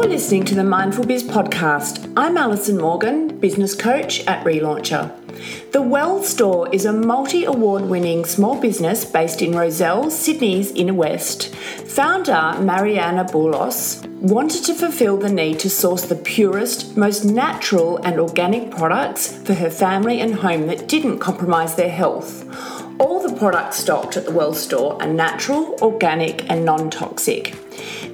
You're listening to the Mindful Biz podcast. I'm Alison Morgan, business coach at Relauncher. The Well Store is a multi award winning small business based in Rozelle, Sydney's inner west. Founder Mariana Boulos wanted to fulfill the need to source the purest, most natural, and organic products for her family and home that didn't compromise their health. All the products stocked at the Well Store are natural, organic, and non toxic.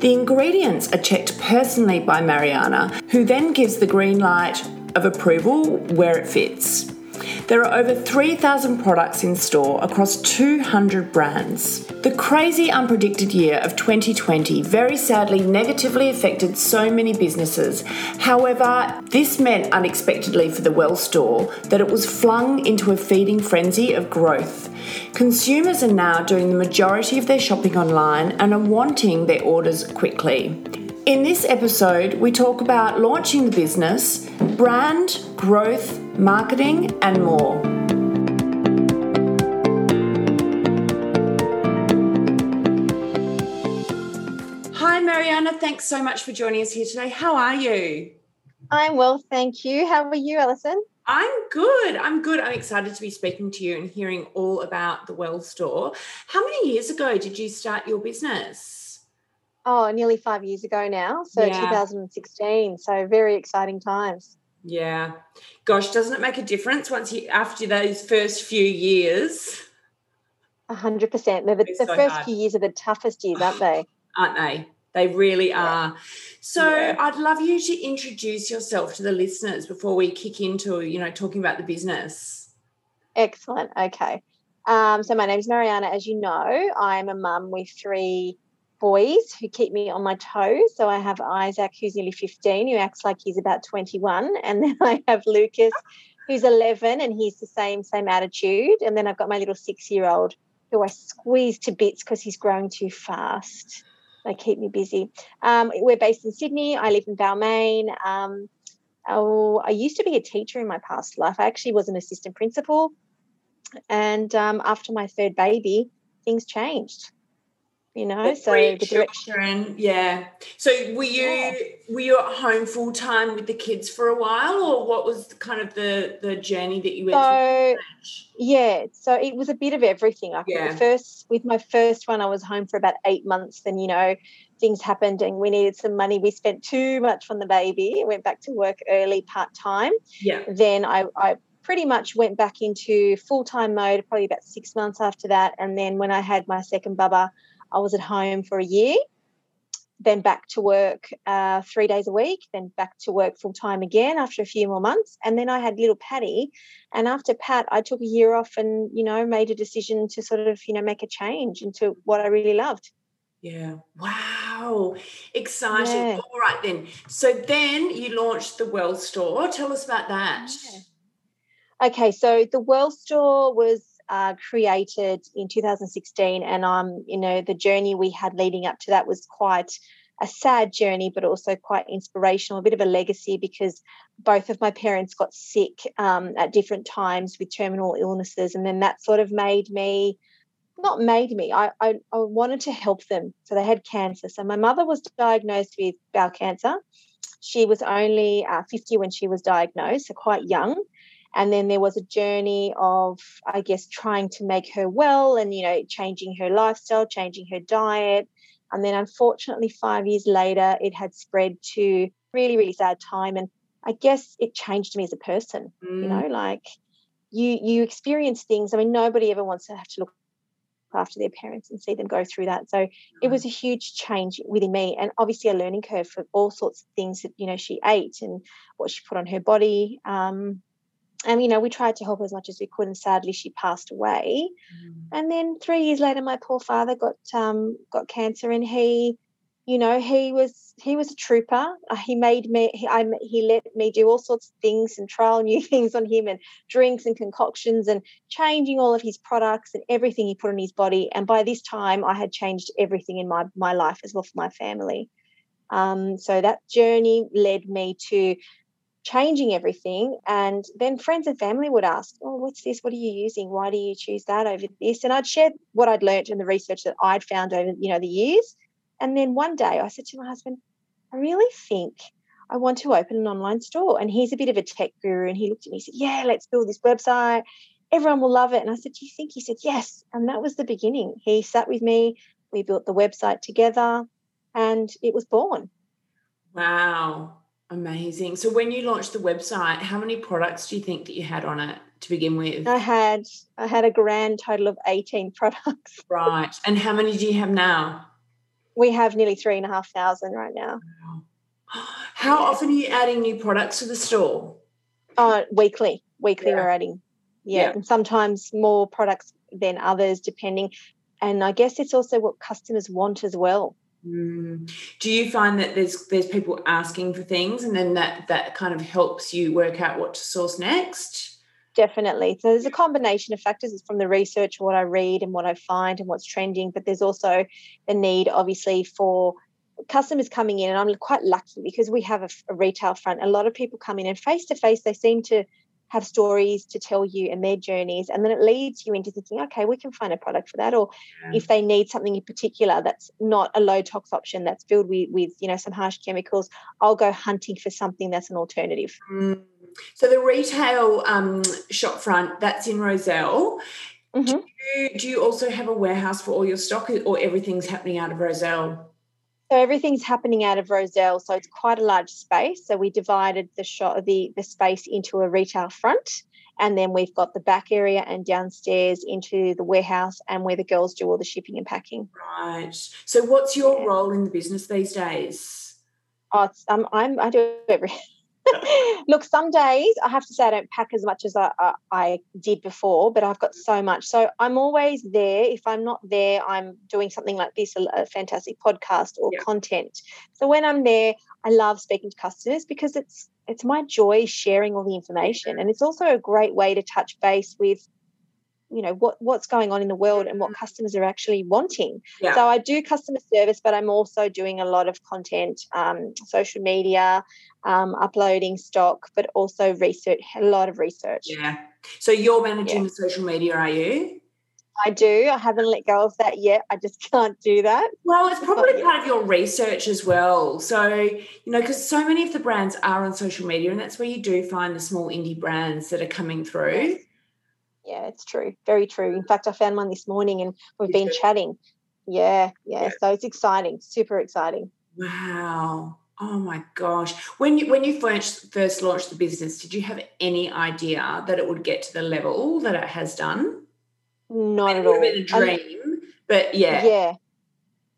The ingredients are checked personally by Mariana, who then gives the green light of approval where it fits. There are over 3,000 products in store across 200 brands. The crazy, unpredicted year of 2020 very sadly negatively affected so many businesses. However, this meant unexpectedly for the Well store that it was flung into a feeding frenzy of growth. Consumers are now doing the majority of their shopping online and are wanting their orders quickly. In this episode, we talk about launching the business, brand, growth, marketing, and more. Hi, Mariana. Thanks so much for joining us here today. How are you? I'm well, thank you. How are you, Alison? I'm good. I'm good. I'm excited to be speaking to you and hearing all about the Well Store. How many years ago did you start your business? Oh, nearly five years ago now. So yeah. 2016. So very exciting times. Yeah. Gosh, doesn't it make a difference once you after those first few years? A hundred percent. The, the so first hard. few years are the toughest years, aren't they? aren't they? They really are. So yeah. I'd love you to introduce yourself to the listeners before we kick into, you know, talking about the business. Excellent. Okay. Um, so my name is Mariana. As you know, I'm a mum with three boys who keep me on my toes. So I have Isaac, who's nearly 15, who acts like he's about 21. And then I have Lucas, who's 11, and he's the same, same attitude. And then I've got my little six year old who I squeeze to bits because he's growing too fast. They keep me busy. Um, we're based in Sydney. I live in Balmain. Um, oh, I used to be a teacher in my past life. I actually was an assistant principal. And um, after my third baby, things changed you know so the direction yeah. So were you yeah. were you at home full time with the kids for a while or what was kind of the the journey that you went so, through yeah so it was a bit of everything. I yeah. the first with my first one i was home for about eight months then you know things happened and we needed some money. We spent too much on the baby went back to work early part-time. Yeah. Then i i pretty much went back into full-time mode probably about six months after that. And then when i had my second bubba I was at home for a year, then back to work uh, three days a week, then back to work full time again after a few more months. And then I had little Patty. And after Pat, I took a year off and, you know, made a decision to sort of, you know, make a change into what I really loved. Yeah. Wow. Exciting. Yeah. All right, then. So then you launched the Well Store. Tell us about that. Yeah. Okay. So the Well Store was uh, created in 2016, and um, you know the journey we had leading up to that was quite a sad journey, but also quite inspirational, a bit of a legacy because both of my parents got sick um, at different times with terminal illnesses, and then that sort of made me not made me I, I, I wanted to help them. So they had cancer. So my mother was diagnosed with bowel cancer. She was only uh, 50 when she was diagnosed so quite young and then there was a journey of i guess trying to make her well and you know changing her lifestyle changing her diet and then unfortunately 5 years later it had spread to really really sad time and i guess it changed me as a person mm. you know like you you experience things i mean nobody ever wants to have to look after their parents and see them go through that. So it was a huge change within me, and obviously a learning curve for all sorts of things that you know she ate and what she put on her body. Um, and you know we tried to help as much as we could and sadly she passed away. Mm. and then three years later my poor father got um, got cancer and he you know he was he was a trooper. Uh, he made me he, I, he let me do all sorts of things and trial new things on him and drinks and concoctions and changing all of his products and everything he put on his body. And by this time i had changed everything in my my life as well for my family. Um, so that journey led me to changing everything. And then friends and family would ask, Oh, what's this? What are you using? Why do you choose that over this? And I'd share what I'd learned in the research that I'd found over, you know, the years. And then one day I said to my husband, I really think I want to open an online store. And he's a bit of a tech guru. And he looked at me and said, Yeah, let's build this website. Everyone will love it. And I said, Do you think? He said, Yes. And that was the beginning. He sat with me. We built the website together and it was born. Wow. Amazing. So when you launched the website, how many products do you think that you had on it to begin with? I had I had a grand total of 18 products. Right. And how many do you have now? We have nearly three and a half thousand right now. Wow. How often are you adding new products to the store? Uh, weekly. Weekly yeah. we're adding. Yeah. yeah. And sometimes more products than others, depending. And I guess it's also what customers want as well. Mm. Do you find that there's there's people asking for things, and then that that kind of helps you work out what to source next? Definitely. So there's a combination of factors. It's from the research, what I read, and what I find, and what's trending. But there's also the need, obviously, for customers coming in. And I'm quite lucky because we have a, a retail front. A lot of people come in, and face to face, they seem to have stories to tell you and their journeys and then it leads you into thinking okay we can find a product for that or yeah. if they need something in particular that's not a low tox option that's filled with, with you know some harsh chemicals i'll go hunting for something that's an alternative mm. so the retail um, shop front that's in Rozelle mm-hmm. do, you, do you also have a warehouse for all your stock or everything's happening out of Rozelle so everything's happening out of Rozelle, so it's quite a large space. So we divided the shop, the the space into a retail front, and then we've got the back area and downstairs into the warehouse and where the girls do all the shipping and packing. Right. So what's your yeah. role in the business these days? Oh, um, I'm I do everything. Look, some days I have to say I don't pack as much as I, I, I, did before, but I've got so much. So I'm always there. If I'm not there, I'm doing something like this, a, a fantastic podcast or yeah. content. So when I'm there, I love speaking to customers because it's it's my joy sharing all the information, and it's also a great way to touch base with you know what what's going on in the world and what mm-hmm. customers are actually wanting yeah. so i do customer service but i'm also doing a lot of content um, social media um, uploading stock but also research a lot of research yeah so you're managing yeah. the social media are you I do. I haven't let go of that yet. I just can't do that. Well, it's probably part of your research as well. So, you know, because so many of the brands are on social media, and that's where you do find the small indie brands that are coming through. Yeah, it's true. Very true. In fact, I found one this morning and we've been chatting. Yeah, yeah, yeah. So it's exciting, super exciting. Wow. Oh my gosh. When you when you first first launched the business, did you have any idea that it would get to the level that it has done? Not I mean, at all. It would have been a dream, um, but yeah. Yeah.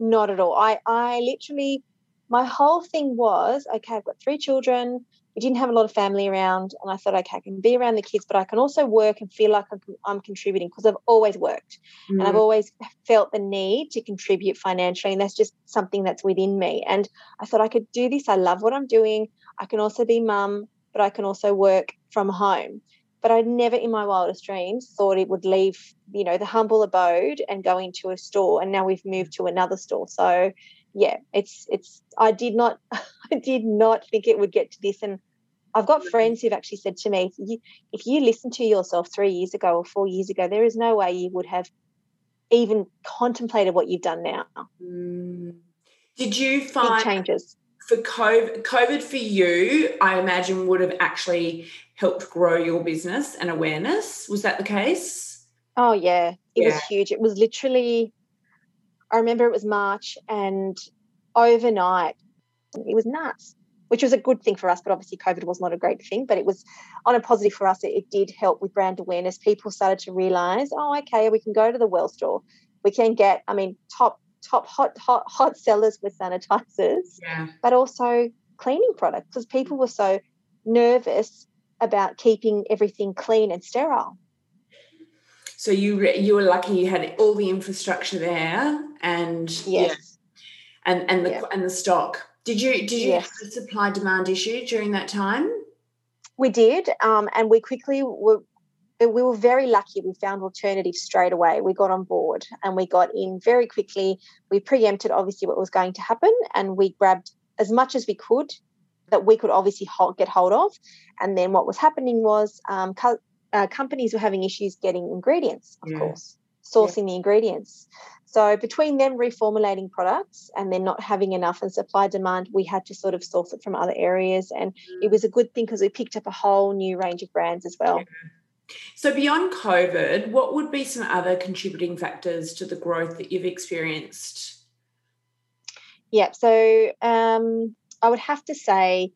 Not at all. I I literally my whole thing was okay, I've got three children we didn't have a lot of family around and i thought okay i can be around the kids but i can also work and feel like i'm, I'm contributing because i've always worked mm. and i've mm. always felt the need to contribute financially and that's just something that's within me and i thought i could do this i love what i'm doing i can also be mum but i can also work from home but i never in my wildest dreams thought it would leave you know the humble abode and go into a store and now we've moved to another store so yeah it's it's i did not i did not think it would get to this and I've got friends who've actually said to me, if you, if you listened to yourself three years ago or four years ago, there is no way you would have even contemplated what you've done now. Mm. Did you find Big changes for COVID, COVID for you? I imagine would have actually helped grow your business and awareness. Was that the case? Oh yeah, it yeah. was huge. It was literally. I remember it was March, and overnight, it was nuts which was a good thing for us. But obviously, COVID was not a great thing. But it was on a positive for us. It, it did help with brand awareness. People started to realize, oh, okay, we can go to the Well store. We can get, I mean, top top hot hot hot sellers with sanitizers, yeah. but also cleaning products because people were so nervous about keeping everything clean and sterile. So you you were lucky you had all the infrastructure there and yes. yeah, and and the yeah. and the stock did you did you yes. have a supply demand issue during that time? We did, um, and we quickly were. We were very lucky. We found alternatives straight away. We got on board and we got in very quickly. We preempted obviously what was going to happen, and we grabbed as much as we could that we could obviously hold, get hold of. And then what was happening was um, co- uh, companies were having issues getting ingredients, of yeah. course. Sourcing yeah. the ingredients. So between them reformulating products and then not having enough and supply demand, we had to sort of source it from other areas. And it was a good thing because we picked up a whole new range of brands as well. Yeah. So beyond COVID, what would be some other contributing factors to the growth that you've experienced? Yeah, so um, I would have to say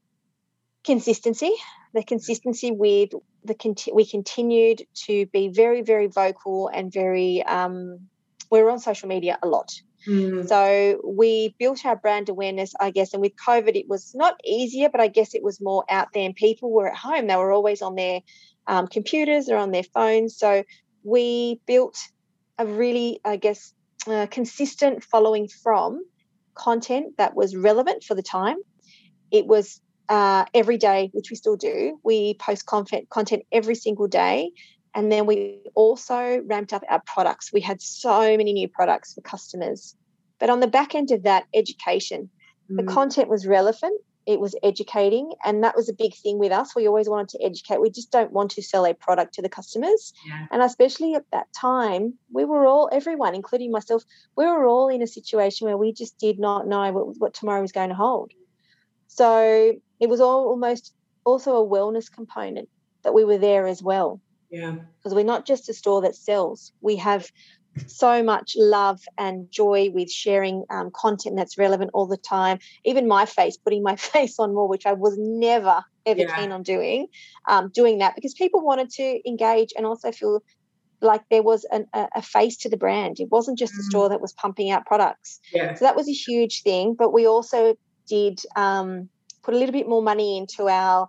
consistency. The consistency with the conti- we continued to be very very vocal and very um, we were on social media a lot. Mm. So we built our brand awareness, I guess, and with COVID, it was not easier, but I guess it was more out there, and people were at home. They were always on their um, computers or on their phones. So we built a really, I guess, uh, consistent following from content that was relevant for the time. It was uh, every day, which we still do. We post content content every single day. And then we also ramped up our products. We had so many new products for customers. But on the back end of that, education. Mm. The content was relevant, it was educating, and that was a big thing with us. We always wanted to educate. We just don't want to sell a product to the customers. Yeah. And especially at that time, we were all, everyone, including myself, we were all in a situation where we just did not know what, what tomorrow was going to hold. So it was all almost also a wellness component that we were there as well. Yeah. Because we're not just a store that sells, we have so much love and joy with sharing um, content that's relevant all the time. Even my face, putting my face on more, which I was never ever yeah. keen on doing, um, doing that because people wanted to engage and also feel like there was an, a, a, face to the brand. It wasn't just mm. a store that was pumping out products. Yeah. So that was a huge thing. But we also did um, put a little bit more money into our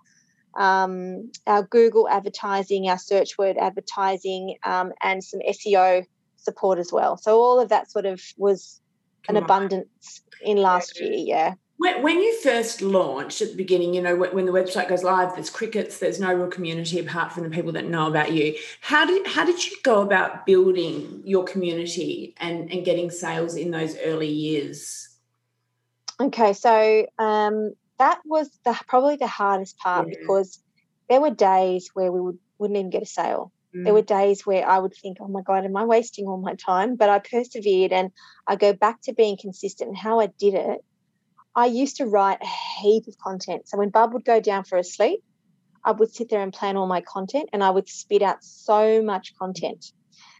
um, our Google advertising, our search word advertising, um, and some SEO support as well. So all of that sort of was Come an on. abundance in last year. Yeah. When, when you first launched at the beginning, you know, when the website goes live, there's crickets, there's no real community apart from the people that know about you. How did how did you go about building your community and, and getting sales in those early years? Okay, so um, that was the probably the hardest part yeah. because there were days where we would wouldn't even get a sale. Mm. There were days where I would think, "Oh my god, am I wasting all my time?" But I persevered, and I go back to being consistent. And how I did it, I used to write a heap of content. So when Bub would go down for a sleep, I would sit there and plan all my content, and I would spit out so much content.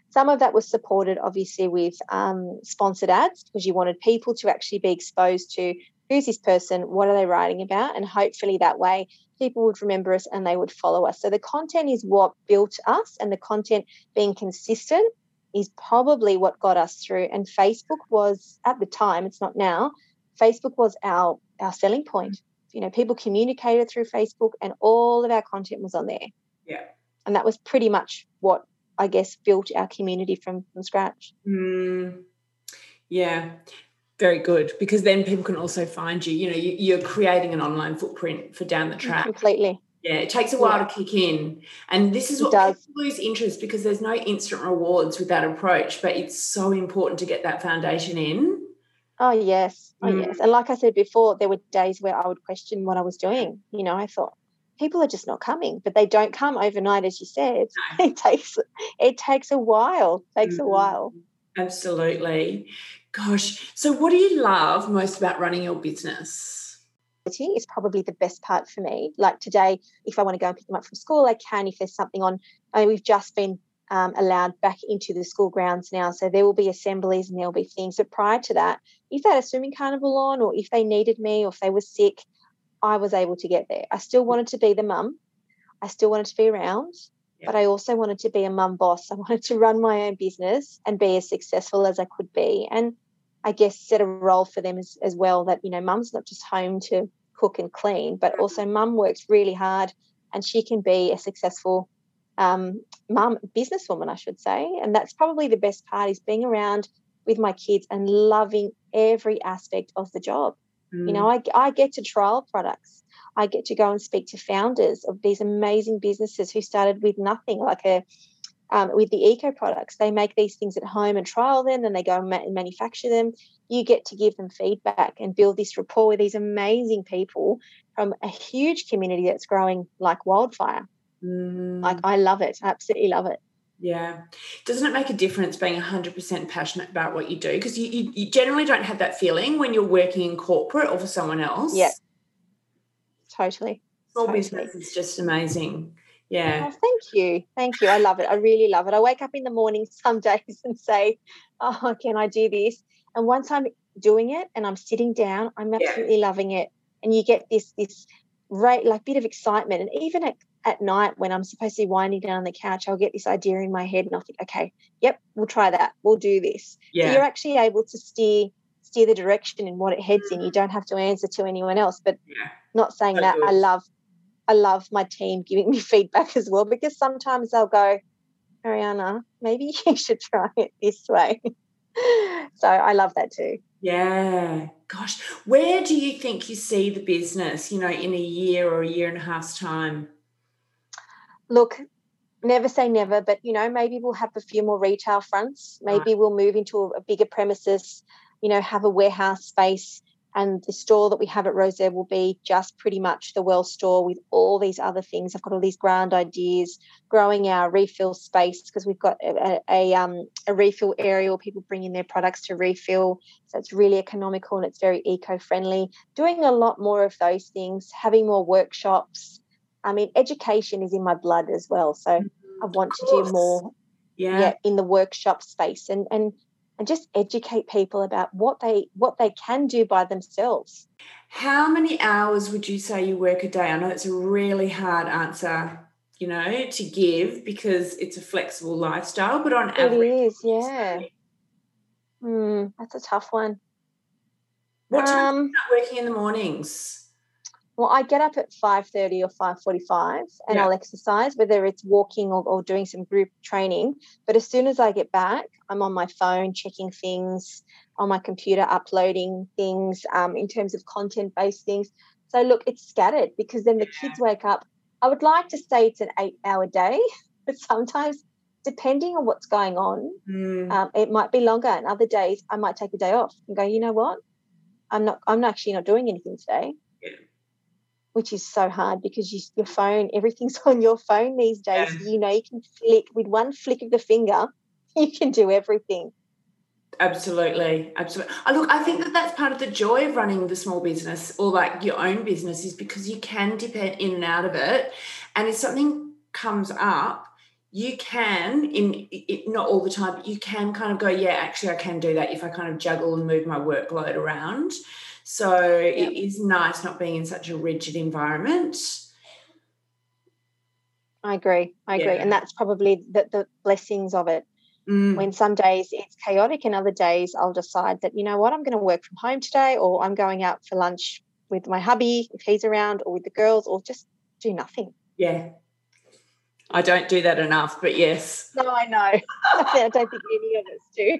Some of that was supported, obviously, with um, sponsored ads because you wanted people to actually be exposed to who's this person, what are they writing about, and hopefully that way people would remember us and they would follow us. So the content is what built us, and the content being consistent is probably what got us through. And Facebook was at the time, it's not now, Facebook was our our selling point. You know, people communicated through Facebook and all of our content was on there. Yeah. And that was pretty much what I guess built our community from from scratch. Mm, yeah very good because then people can also find you. You know, you, are creating an online footprint for down the track. Completely. Yeah, it takes a while yeah. to kick in. And this is what people lose interest because there's no instant rewards with that approach, but it's so important to get that foundation in. Oh, yes. Oh, mm. yes. And like I said before, there were days where I would question what I was doing. You know, I thought, people are just not coming, but they don't come overnight, as you said. No. It takes it takes a while. Takes mm. a while. Absolutely. Gosh. So, what do you love most about running your business? Is probably the best part for me. Like today, if I want to go and pick them up from school, I can. If there's something on, I mean, we've just been um, allowed back into the school grounds now. So there will be assemblies and there will be things. But prior to that, if they had a swimming carnival on, or if they needed me, or if they were sick, I was able to get there. I still wanted to be the mum. I still wanted to be around, yeah. but I also wanted to be a mum boss. I wanted to run my own business and be as successful as I could be. And I guess, set a role for them as, as well that, you know, mum's not just home to cook and clean, but also mum works really hard and she can be a successful um, mum, businesswoman, I should say. And that's probably the best part is being around with my kids and loving every aspect of the job. Mm. You know, I, I get to trial products. I get to go and speak to founders of these amazing businesses who started with nothing, like a um, with the eco products. They make these things at home and trial them, and they go and ma- manufacture them. You get to give them feedback and build this rapport with these amazing people from a huge community that's growing like wildfire. Mm. Like I love it, I absolutely love it. Yeah. Doesn't it make a difference being 100% passionate about what you do? Because you, you, you, generally don't have that feeling when you're working in corporate or for someone else. Yeah. Totally. Small totally. business is just amazing. Yeah. Oh, thank you. Thank you. I love it. I really love it. I wake up in the morning some days and say, oh, can I do this? And once I'm doing it and I'm sitting down, I'm absolutely yeah. loving it. And you get this, this rate, like bit of excitement. And even at at night when I'm supposed to be winding down on the couch, I'll get this idea in my head and I'll think, okay, yep, we'll try that. We'll do this. Yeah. So you're actually able to steer steer the direction in what it heads in. You mm. don't have to answer to anyone else. But yeah. not saying that, I love I love my team giving me feedback as well because sometimes they'll go, Ariana, maybe you should try it this way. so I love that too. Yeah. Gosh, where do you think you see the business, you know, in a year or a year and a half's time? look, never say never, but you know, maybe we'll have a few more retail fronts. Maybe right. we'll move into a, a, bigger premises, you know, have a warehouse space. And the store that we have at Rozelle will be just pretty much the well store with all these other things. I've got all these grand ideas, growing our refill space because we've got a, a, um, a refill area where people bring in their products to refill. So it's really economical and it's very eco friendly. Doing a lot more of those things, having more workshops, I mean, education is in my blood as well. So mm-hmm. I want to do more yeah. yeah. in the workshop space and and and just educate people about what they what they can do by themselves. How many hours would you say you work a day? I know it's a really hard answer, you know, to give because it's a flexible lifestyle, but on it average, it is, yeah. Hmm, that's a tough one. What time um, you start working in the mornings? Well i get up at 5.30 or 5.45 and yeah. i'll exercise whether it's walking or, or, doing some group training. But as soon as i get back i'm on my phone checking things on my computer uploading things um, in terms of content based things. So look it's scattered because then the kids wake up. I would like to say it's an eight hour day but sometimes depending on what's going on mm. um, it might be longer and other days i might take a day off and go you know what? I'm not i'm actually not doing anything today which is so hard because you, your phone, everything's on your phone these days. Yeah. You know, you can flick with one flick of the finger, you can do everything. Absolutely, absolutely. Uh, look, I think that that's part of the joy of running the small business or like your own business is because you can dip in and out of it, and if something comes up, you can in it, not all the time, but you can kind of go, yeah, actually, I can do that if I kind of juggle and move my workload around. So yep. it is nice not being in such a rigid environment. I agree. I agree. Yeah. And that's probably the, the blessings of it. Mm. When some days it's chaotic and other days I'll decide that, you know what, I'm going to work from home today or I'm going out for lunch with my hubby if he's around or with the girls or just do nothing. Yeah. I don't do that enough, but yes. No, I know. I don't think any of us do.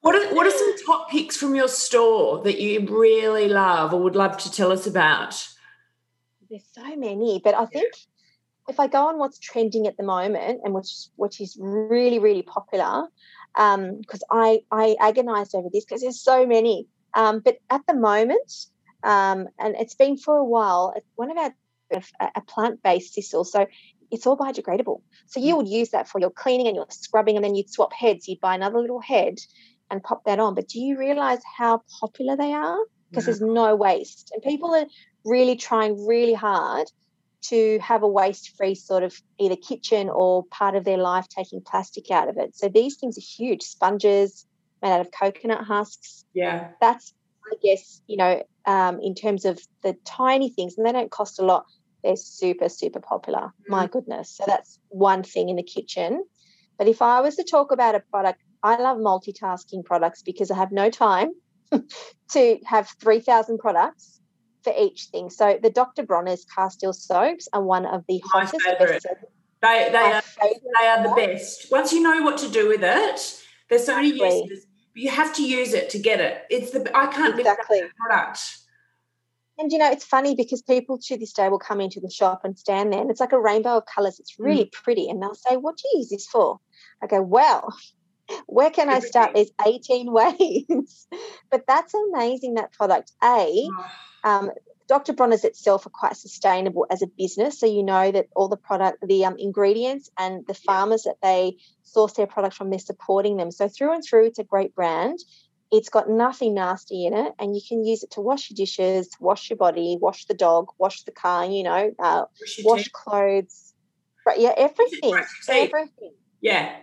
what are what are some top picks from your store that you really love or would love to tell us about? There's so many, but I think if I go on what's trending at the moment and which which is really really popular, because um, I I agonised over this because there's so many. Um, but at the moment, um, and it's been for a while, one of our a plant based sisal. So it's all biodegradable. So you mm. would use that for your cleaning and your scrubbing, and then you'd swap heads. You'd buy another little head and pop that on. But do you realize how popular they are? Because there's no waste. And people are really trying really hard to have a waste free sort of either kitchen or part of their life taking plastic out of it. So these things are huge. Sponges made out of coconut husks. Yeah. That's, I guess, you know, um, in terms of the tiny things, and they don't cost a lot they're super, super popular. My mm-hmm. goodness. So that's one thing in the kitchen. But if I was to talk about a product, I love multitasking products because I have no time to have 3,000 products for each thing. So the Dr. Bronner's castile soaps are one of the My hottest. Favorite. They, they, are, they are the best. Once you know what to do with it, there's so exactly. many uses. You have to use it to get it. It's the I can't exactly. live that product. And you know, it's funny because people to this day will come into the shop and stand there, and it's like a rainbow of colors. It's really mm. pretty, and they'll say, "What do you use this for?" I go, "Well, where can I start? There's 18 ways." but that's amazing. That product, a, um, Dr. Bronner's itself are quite sustainable as a business. So you know that all the product, the um, ingredients and the farmers that they source their product from, they're supporting them. So through and through, it's a great brand. It's got nothing nasty in it, and you can use it to wash your dishes, wash your body, wash the dog, wash the car, you know, uh, wash clothes. Right, yeah, everything. Everything. Yeah.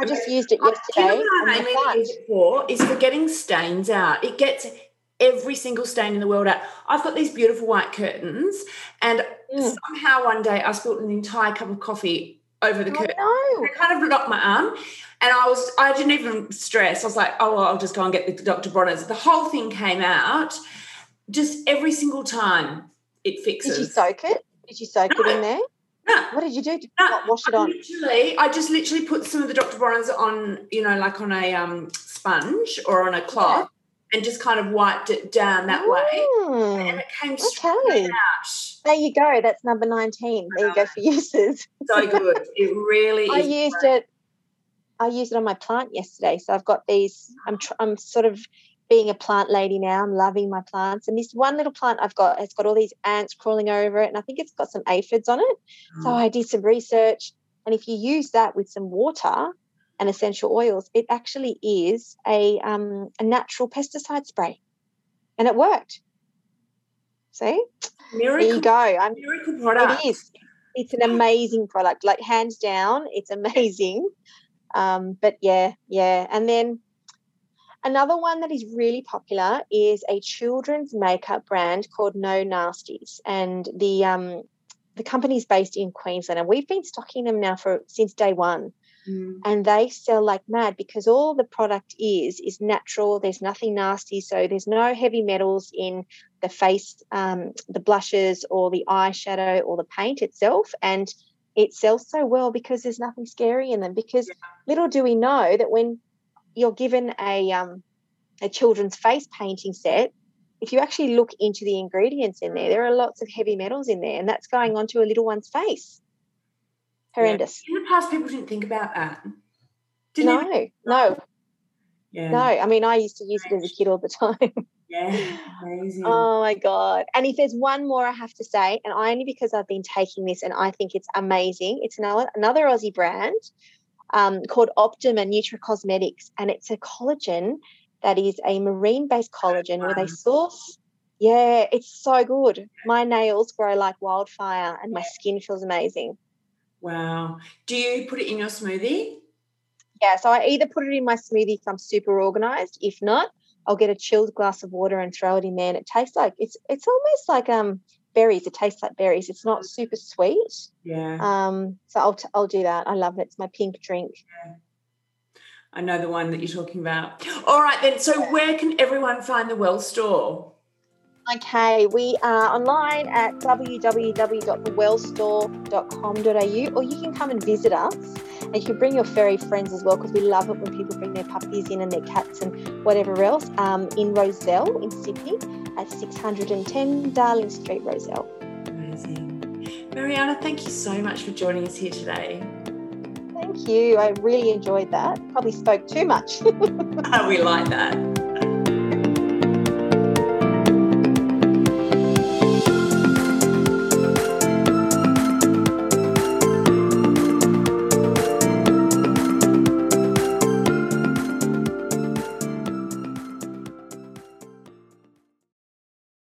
I just used it yesterday. You know what I it for is for getting stains out. It gets every single stain in the world out. I've got these beautiful white curtains, and mm. somehow one day I spilled an entire cup of coffee over the oh, curtain. No. I kind of knocked my arm, and I was I didn't even stress. I was like, oh, well, I'll just go and get the Dr. Bronner's. The whole thing came out. Just every single time it fixes. Did you soak it? Did you soak no. it in there? No. What did you do? Did you no. wash it on? Literally, I just literally put some of the Dr. Bronner's on, you know, like on a um, sponge or on a cloth. Yeah and just kind of wiped it down that way. And it came straight out. There you go. That's number 19. There you go for uses. so good. It really I used great. it. I used it on my plant yesterday. So I've got these, I'm, tr- I'm sort of being a plant lady now. I'm loving my plants. And this one little plant I've got has got all these ants crawling over it. And I think it's got some aphids on it. Oh. So I did some research. And if you use that with some water, and essential oils, it actually is a, um, a natural pesticide spray. And it worked. See? Miracle, there you go. I'm, miracle product. It is. It's an amazing product. Like hands down, it's amazing. Um, but yeah, yeah. And then another one that is really popular is a children's makeup brand called No Nasties. And the um, the company is based in Queensland, and we've been stocking them now for since day one. Mm. And they sell like mad because all the product is is natural. There's nothing nasty, so there's no heavy metals in the face, um, the blushes, or the eyeshadow, or the paint itself. And it sells so well because there's nothing scary in them. Because yeah. little do we know that when you're given a um, a children's face painting set, if you actually look into the ingredients in there, there are lots of heavy metals in there, and that's going onto a little one's face horrendous. Yeah. In the past, people didn't think about that. Didn't no, even... no. Yeah. No, I mean, I used to use it as a kid all the time. Yeah, amazing. oh my God. And if there's one more I have to say, and I only because I've been taking this and I think it's amazing, it's another, another Aussie brand um, called Optima Nutracosmetics. And it's a collagen that is a marine based collagen wow. where they source. Yeah, it's so good. My nails grow like wildfire and my skin feels amazing. Wow. Do you put it in your smoothie? Yeah, so I either put it in my smoothie if I'm super organized. If not, I'll get a chilled glass of water and throw it in there. And it tastes like it's it's almost like um berries. It tastes like berries. It's not super sweet. Yeah. Um. So I'll t- I'll do that. I love it. It's my pink drink. Yeah. I know the one that you're talking about. All right then. So where can everyone find the Well Store? Okay, we are online at www.thewellstore.com.au or you can come and visit us and you can bring your furry friends as well because we love it when people bring their puppies in and their cats and whatever else um, in Rozelle in Sydney at 610 Darling Street, Rozelle. Amazing. Mariana, thank you so much for joining us here today. Thank you. I really enjoyed that. Probably spoke too much. we like that.